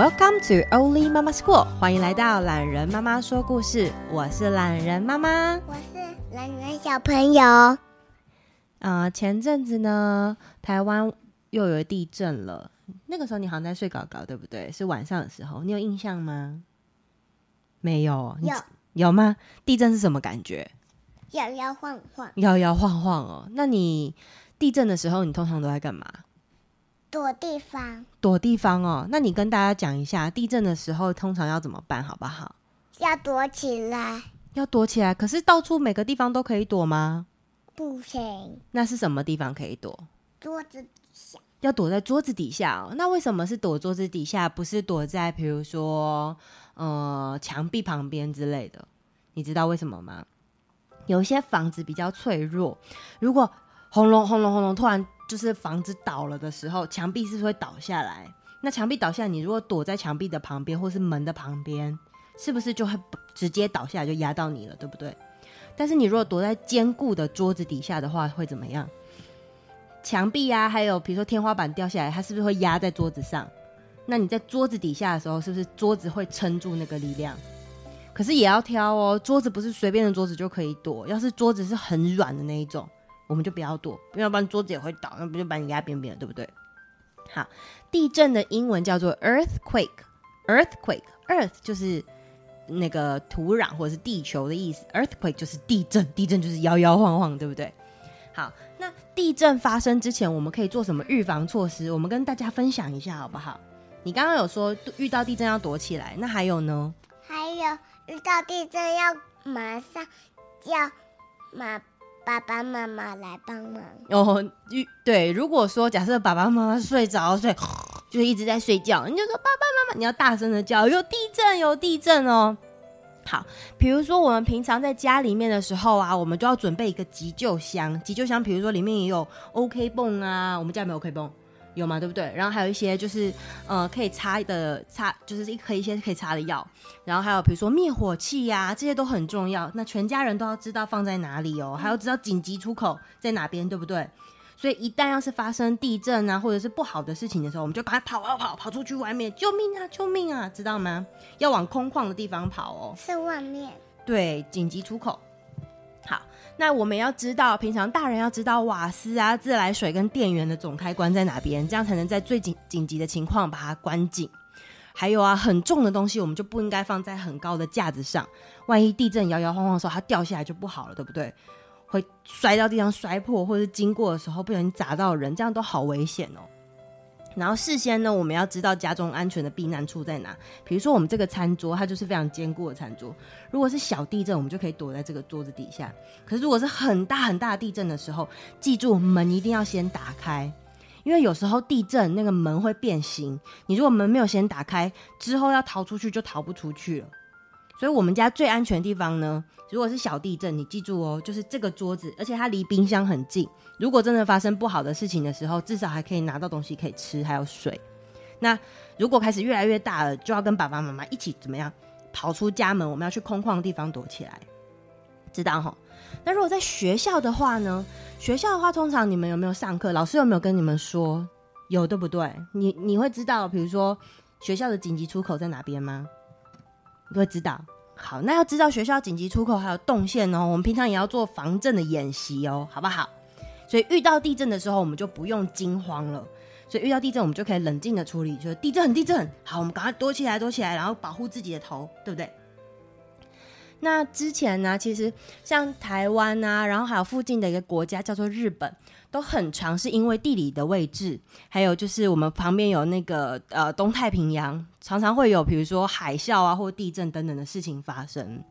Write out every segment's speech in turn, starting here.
Welcome to Only Mama School，欢迎来到懒人妈妈说故事。我是懒人妈妈，我是懒人小朋友。啊、呃，前阵子呢，台湾又有地震了。那个时候你好像在睡觉觉，对不对？是晚上的时候，你有印象吗？没有，有有吗？地震是什么感觉？摇摇晃晃，摇摇晃晃哦。那你地震的时候，你通常都在干嘛？躲地方，躲地方哦。那你跟大家讲一下，地震的时候通常要怎么办，好不好？要躲起来，要躲起来。可是到处每个地方都可以躲吗？不行。那是什么地方可以躲？桌子底下。要躲在桌子底下哦。那为什么是躲桌子底下，不是躲在比如说呃墙壁旁边之类的？你知道为什么吗？有一些房子比较脆弱，如果轰隆轰隆轰隆突然。就是房子倒了的时候，墙壁是不是会倒下来？那墙壁倒下，你如果躲在墙壁的旁边或是门的旁边，是不是就会直接倒下来就压到你了，对不对？但是你如果躲在坚固的桌子底下的话，会怎么样？墙壁啊，还有比如说天花板掉下来，它是不是会压在桌子上？那你在桌子底下的时候，是不是桌子会撑住那个力量？可是也要挑哦，桌子不是随便的桌子就可以躲，要是桌子是很软的那一种。我们就不要躲，要不然桌子也会倒，那不就把你压扁扁了，对不对？好，地震的英文叫做 earthquake，earthquake，earth 就是那个土壤或者是地球的意思，earthquake 就是地震，地震就是摇摇晃晃，对不对？好，那地震发生之前，我们可以做什么预防措施？我们跟大家分享一下好不好？你刚刚有说遇到地震要躲起来，那还有呢？还有遇到地震要马上叫马。爸爸妈妈来帮忙哦。对，如果说假设爸爸妈妈睡着睡，就一直在睡觉，你就说爸爸妈妈，你要大声的叫，有地震，有地震哦。好，比如说我们平常在家里面的时候啊，我们就要准备一个急救箱，急救箱，比如说里面也有 OK 泵啊，我们家有没有 OK 泵？有嘛，对不对？然后还有一些就是，呃，可以擦的擦，就是一颗一些可以擦的药。然后还有比如说灭火器呀、啊，这些都很重要。那全家人都要知道放在哪里哦，还要知道紧急出口在哪边，对不对？所以一旦要是发生地震啊，或者是不好的事情的时候，我们就赶快跑跑跑跑出去外面，救命啊，救命啊，知道吗？要往空旷的地方跑哦。是外面。对，紧急出口。那我们要知道，平常大人要知道瓦斯啊、自来水跟电源的总开关在哪边，这样才能在最紧紧急的情况把它关紧。还有啊，很重的东西我们就不应该放在很高的架子上，万一地震摇摇晃晃的时候它掉下来就不好了，对不对？会摔到地上摔破，或者是经过的时候不小心砸到人，这样都好危险哦。然后事先呢，我们要知道家中安全的避难处在哪。比如说，我们这个餐桌，它就是非常坚固的餐桌。如果是小地震，我们就可以躲在这个桌子底下。可是如果是很大很大地震的时候，记住门一定要先打开，因为有时候地震那个门会变形。你如果门没有先打开，之后要逃出去就逃不出去了。所以我们家最安全的地方呢，如果是小地震，你记住哦，就是这个桌子，而且它离冰箱很近。如果真的发生不好的事情的时候，至少还可以拿到东西可以吃，还有水。那如果开始越来越大了，就要跟爸爸妈妈一起怎么样跑出家门？我们要去空旷的地方躲起来，知道哈？那如果在学校的话呢？学校的话，通常你们有没有上课？老师有没有跟你们说？有，对不对？你你会知道，比如说学校的紧急出口在哪边吗？你会知道，好，那要知道学校紧急出口还有动线哦。我们平常也要做防震的演习哦，好不好？所以遇到地震的时候，我们就不用惊慌了。所以遇到地震，我们就可以冷静的处理，就是地震很地震，好，我们赶快躲起来，躲起来，然后保护自己的头，对不对？那之前呢，其实像台湾啊，然后还有附近的一个国家叫做日本，都很常是因为地理的位置，还有就是我们旁边有那个呃东太平洋，常常会有比如说海啸啊或地震等等的事情发生。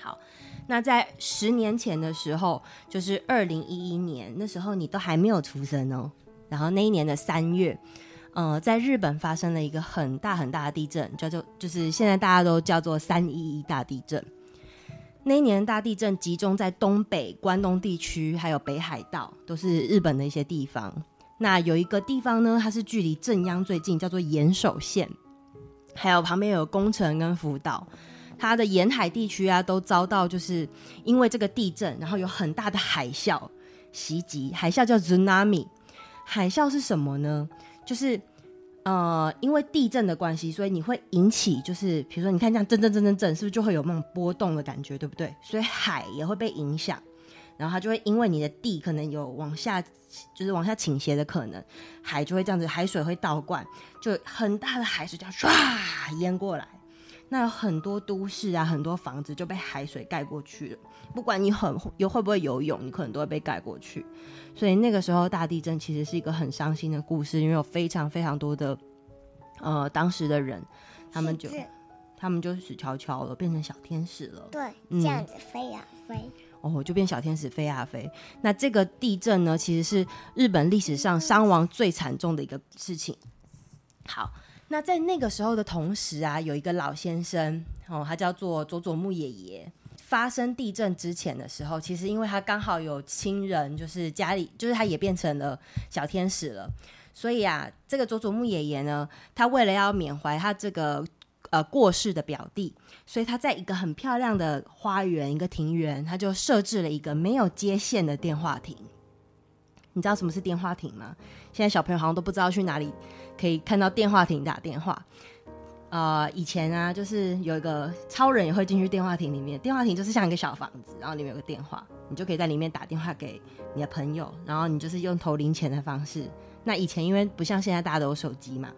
好，那在十年前的时候，就是二零一一年，那时候你都还没有出生哦。然后那一年的三月。呃，在日本发生了一个很大很大的地震，叫做就是现在大家都叫做三一一大地震。那一年大地震集中在东北关东地区，还有北海道，都是日本的一些地方。那有一个地方呢，它是距离正央最近，叫做岩手县，还有旁边有宫城跟福岛，它的沿海地区啊，都遭到就是因为这个地震，然后有很大的海啸袭击。海啸叫 tsunami，海啸是什么呢？就是，呃，因为地震的关系，所以你会引起，就是比如说，你看这样震震震震震，是不是就会有那种波动的感觉，对不对？所以海也会被影响，然后它就会因为你的地可能有往下，就是往下倾斜的可能，海就会这样子，海水会倒灌，就很大的海水这样唰淹过来，那有很多都市啊，很多房子就被海水盖过去了。不管你很游会不会游泳，你可能都会被盖过去。所以那个时候大地震其实是一个很伤心的故事，因为有非常非常多的呃当时的人，他们就他们就死翘翘了，变成小天使了。对，这样子飞呀、啊、飞。哦，就变小天使飞呀、啊、飞。那这个地震呢，其实是日本历史上伤亡最惨重的一个事情。好，那在那个时候的同时啊，有一个老先生哦，他叫做佐佐木爷爷。发生地震之前的时候，其实因为他刚好有亲人，就是家里，就是他也变成了小天使了，所以啊，这个佐佐木爷爷呢，他为了要缅怀他这个呃过世的表弟，所以他在一个很漂亮的花园，一个庭园，他就设置了一个没有接线的电话亭。你知道什么是电话亭吗？现在小朋友好像都不知道去哪里可以看到电话亭打电话。呃，以前啊，就是有一个超人也会进去电话亭里面。电话亭就是像一个小房子，然后里面有个电话，你就可以在里面打电话给你的朋友，然后你就是用投零钱的方式。那以前因为不像现在大家都有手机嘛，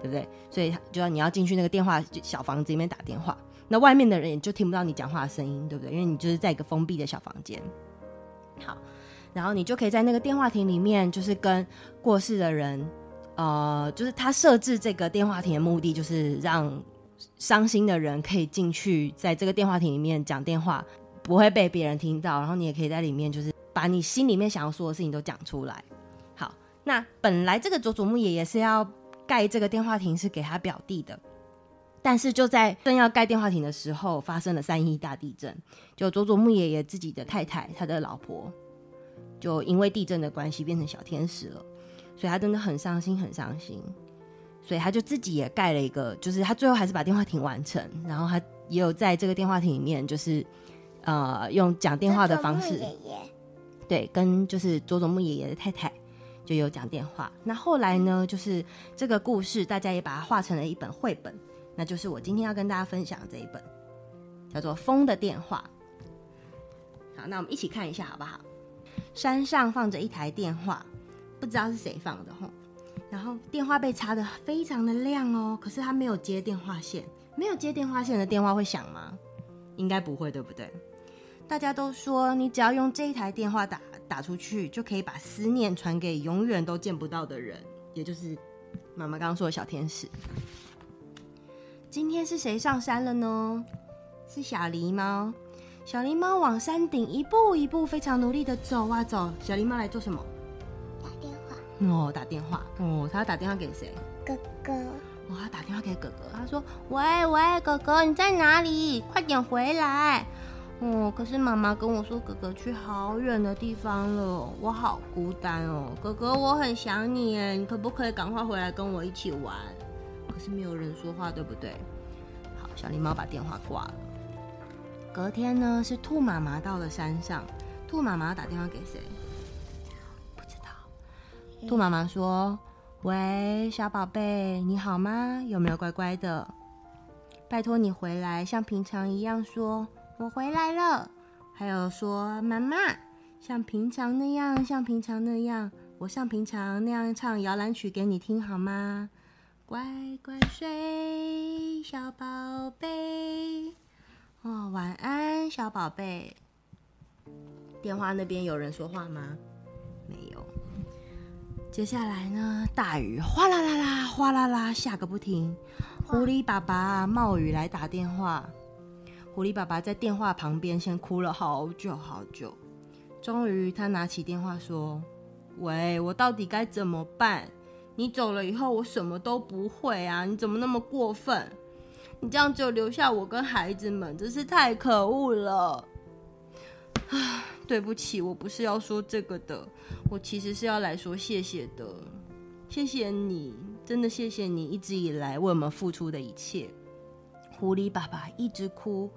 对不对？所以就要你要进去那个电话小房子里面打电话，那外面的人也就听不到你讲话的声音，对不对？因为你就是在一个封闭的小房间。好，然后你就可以在那个电话亭里面，就是跟过世的人。呃，就是他设置这个电话亭的目的，就是让伤心的人可以进去，在这个电话亭里面讲电话，不会被别人听到。然后你也可以在里面，就是把你心里面想要说的事情都讲出来。好，那本来这个佐佐木爷爷是要盖这个电话亭是给他表弟的，但是就在正要盖电话亭的时候，发生了三一大地震，就佐佐木爷爷自己的太太，他的老婆，就因为地震的关系变成小天使了。所以他真的很伤心，很伤心，所以他就自己也盖了一个，就是他最后还是把电话亭完成，然后他也有在这个电话亭里面，就是呃用讲电话的方式，爷爷对，跟就是佐佐木爷爷的太太就有讲电话。那后来呢，就是这个故事大家也把它画成了一本绘本，那就是我今天要跟大家分享的这一本，叫做《风的电话》。好，那我们一起看一下好不好？山上放着一台电话。不知道是谁放的吼，然后电话被插得非常的亮哦，可是他没有接电话线，没有接电话线的电话会响吗？应该不会，对不对？大家都说你只要用这一台电话打打出去，就可以把思念传给永远都见不到的人，也就是妈妈刚刚说的小天使。今天是谁上山了呢？是小狸猫。小狸猫往山顶一步一步非常努力的走啊走。小狸猫来做什么？打电话哦，打电话哦，他要打电话给谁？哥哥。哦，他打电话给哥哥，他说：“喂喂，哥哥，你在哪里？快点回来。”哦，可是妈妈跟我说，哥哥去好远的地方了，我好孤单哦。哥哥，我很想你耶，你可不可以赶快回来跟我一起玩？可是没有人说话，对不对？好，小狸猫把电话挂了。隔天呢，是兔妈妈到了山上，兔妈妈打电话给谁？不知道兔妈妈说：“喂，小宝贝，你好吗？有没有乖乖的？拜托你回来，像平常一样说‘我回来了’，还有说‘妈妈’，像平常那样，像平常那样，我像平常那样唱摇篮曲给你听好吗？乖乖睡，小宝贝。哦，晚安，小宝贝。电话那边有人说话吗？没有。”接下来呢，大雨哗啦啦啦，哗啦啦下个不停。狐狸爸爸冒雨来打电话，狐狸爸爸在电话旁边先哭了好久好久。终于，他拿起电话说：“喂，我到底该怎么办？你走了以后，我什么都不会啊！你怎么那么过分？你这样就留下我跟孩子们，真是太可恶了。”。对不起，我不是要说这个的，我其实是要来说谢谢的。谢谢你，真的谢谢你一直以来为我们付出的一切。狐狸爸爸一直哭，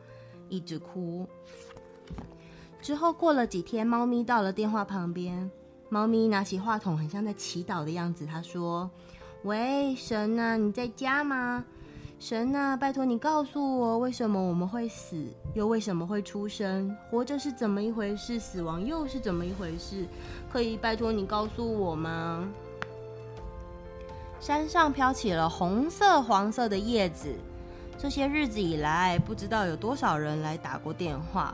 一直哭。之后过了几天，猫咪到了电话旁边，猫咪拿起话筒，很像在祈祷的样子。他说：“喂，神啊，你在家吗？神啊，拜托你告诉我，为什么我们会死，又为什么会出生？活着是怎么一回事？死亡又是怎么一回事？可以拜托你告诉我吗？”山上飘起了红色、黄色的叶子。这些日子以来，不知道有多少人来打过电话。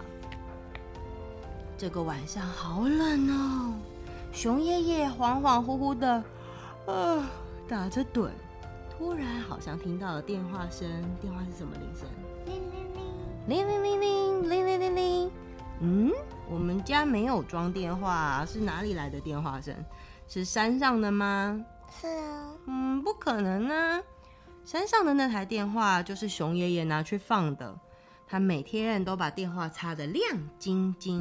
这个晚上好冷哦，熊爷爷恍恍惚惚的，呃，打着盹，突然好像听到了电话声。电话是什么铃声？铃铃铃，铃铃铃铃，铃铃铃铃。嗯，我们家没有装电话，是哪里来的电话声？是山上的吗？是啊。嗯，不可能啊。山上的那台电话就是熊爷爷拿去放的，他每天都把电话擦得亮晶晶，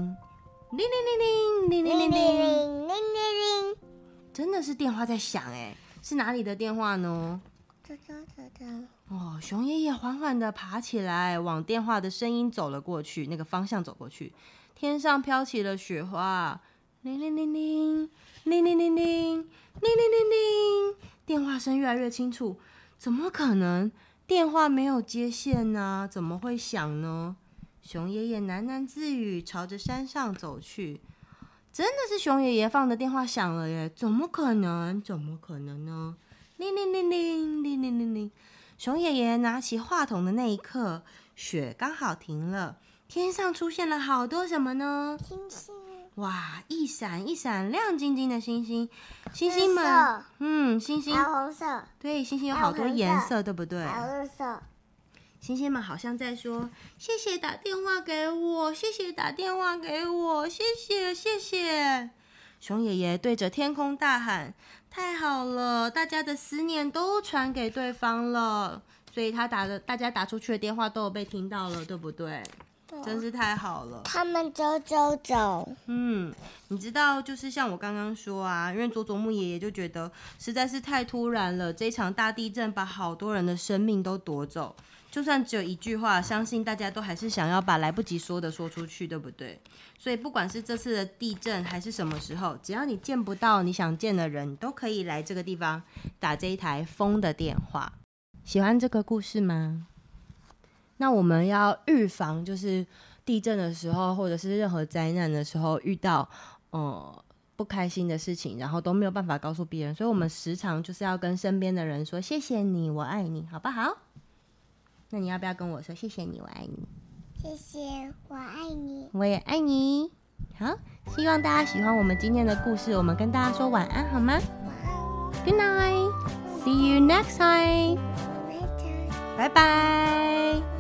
铃铃铃铃，铃铃铃铃，铃铃铃，真的是电话在响哎，是哪里的电话呢？哦，熊爷爷缓缓地爬起来，往电话的声音走了过去，那个方向走过去，天上飘起了雪花，铃铃铃铃，铃铃铃铃，铃铃铃铃，电话声越来越清楚。怎么可能？电话没有接线呢？怎么会响呢？熊爷爷喃喃自语，朝着山上走去。真的是熊爷爷放的电话响了耶！怎么可能？怎么可能呢？铃铃铃铃铃铃铃铃。熊爷爷拿起话筒的那一刻，雪刚好停了，天上出现了好多什么呢？星星。哇！一闪一闪亮晶晶的星星，星星们，嗯，星星，红色，对，星星有好多颜色，对不对？绿色。星星们好像在说：“谢谢打电话给我，谢谢打电话给我，谢谢谢谢。”熊爷爷对着天空大喊：“太好了，大家的思念都传给对方了，所以他打的，大家打出去的电话都有被听到了，对不对？”真是太好了！他们走走走。嗯，你知道，就是像我刚刚说啊，因为佐佐木爷爷就觉得实在是太突然了，这场大地震把好多人的生命都夺走。就算只有一句话，相信大家都还是想要把来不及说的说出去，对不对？所以不管是这次的地震还是什么时候，只要你见不到你想见的人，都可以来这个地方打这一台风的电话。喜欢这个故事吗？那我们要预防，就是地震的时候，或者是任何灾难的时候，遇到呃不开心的事情，然后都没有办法告诉别人，所以我们时常就是要跟身边的人说：“谢谢你，我爱你，好不好？”那你要不要跟我说：“谢谢你，我爱你。”谢谢，我爱你。我也爱你。好，希望大家喜欢我们今天的故事。我们跟大家说晚安好吗？晚安。Good night. See you next time. 拜拜。